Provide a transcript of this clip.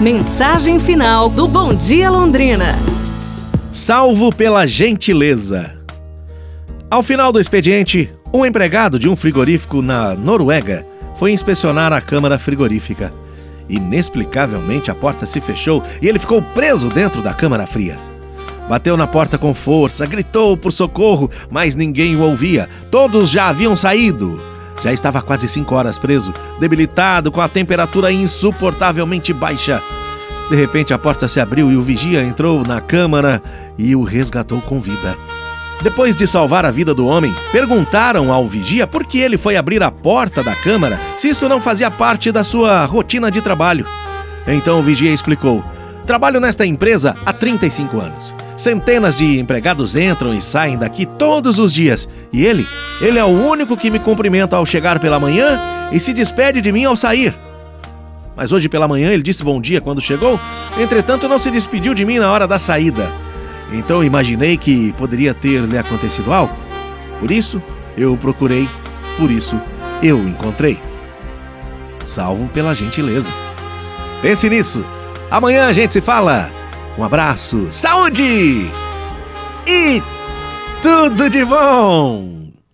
Mensagem final do Bom Dia Londrina. Salvo pela gentileza. Ao final do expediente, um empregado de um frigorífico na Noruega foi inspecionar a câmara frigorífica. Inexplicavelmente, a porta se fechou e ele ficou preso dentro da câmara fria. Bateu na porta com força, gritou por socorro, mas ninguém o ouvia. Todos já haviam saído. Já estava quase cinco horas preso, debilitado, com a temperatura insuportavelmente baixa. De repente, a porta se abriu e o vigia entrou na câmara e o resgatou com vida. Depois de salvar a vida do homem, perguntaram ao vigia por que ele foi abrir a porta da câmara se isso não fazia parte da sua rotina de trabalho. Então o vigia explicou: Trabalho nesta empresa há 35 anos. Centenas de empregados entram e saem daqui todos os dias. E ele, ele é o único que me cumprimenta ao chegar pela manhã e se despede de mim ao sair. Mas hoje pela manhã ele disse bom dia quando chegou, entretanto não se despediu de mim na hora da saída. Então imaginei que poderia ter lhe acontecido algo. Por isso, eu o procurei, por isso, eu o encontrei. Salvo pela gentileza. Pense nisso. Amanhã a gente se fala. Um abraço, saúde e tudo de bom!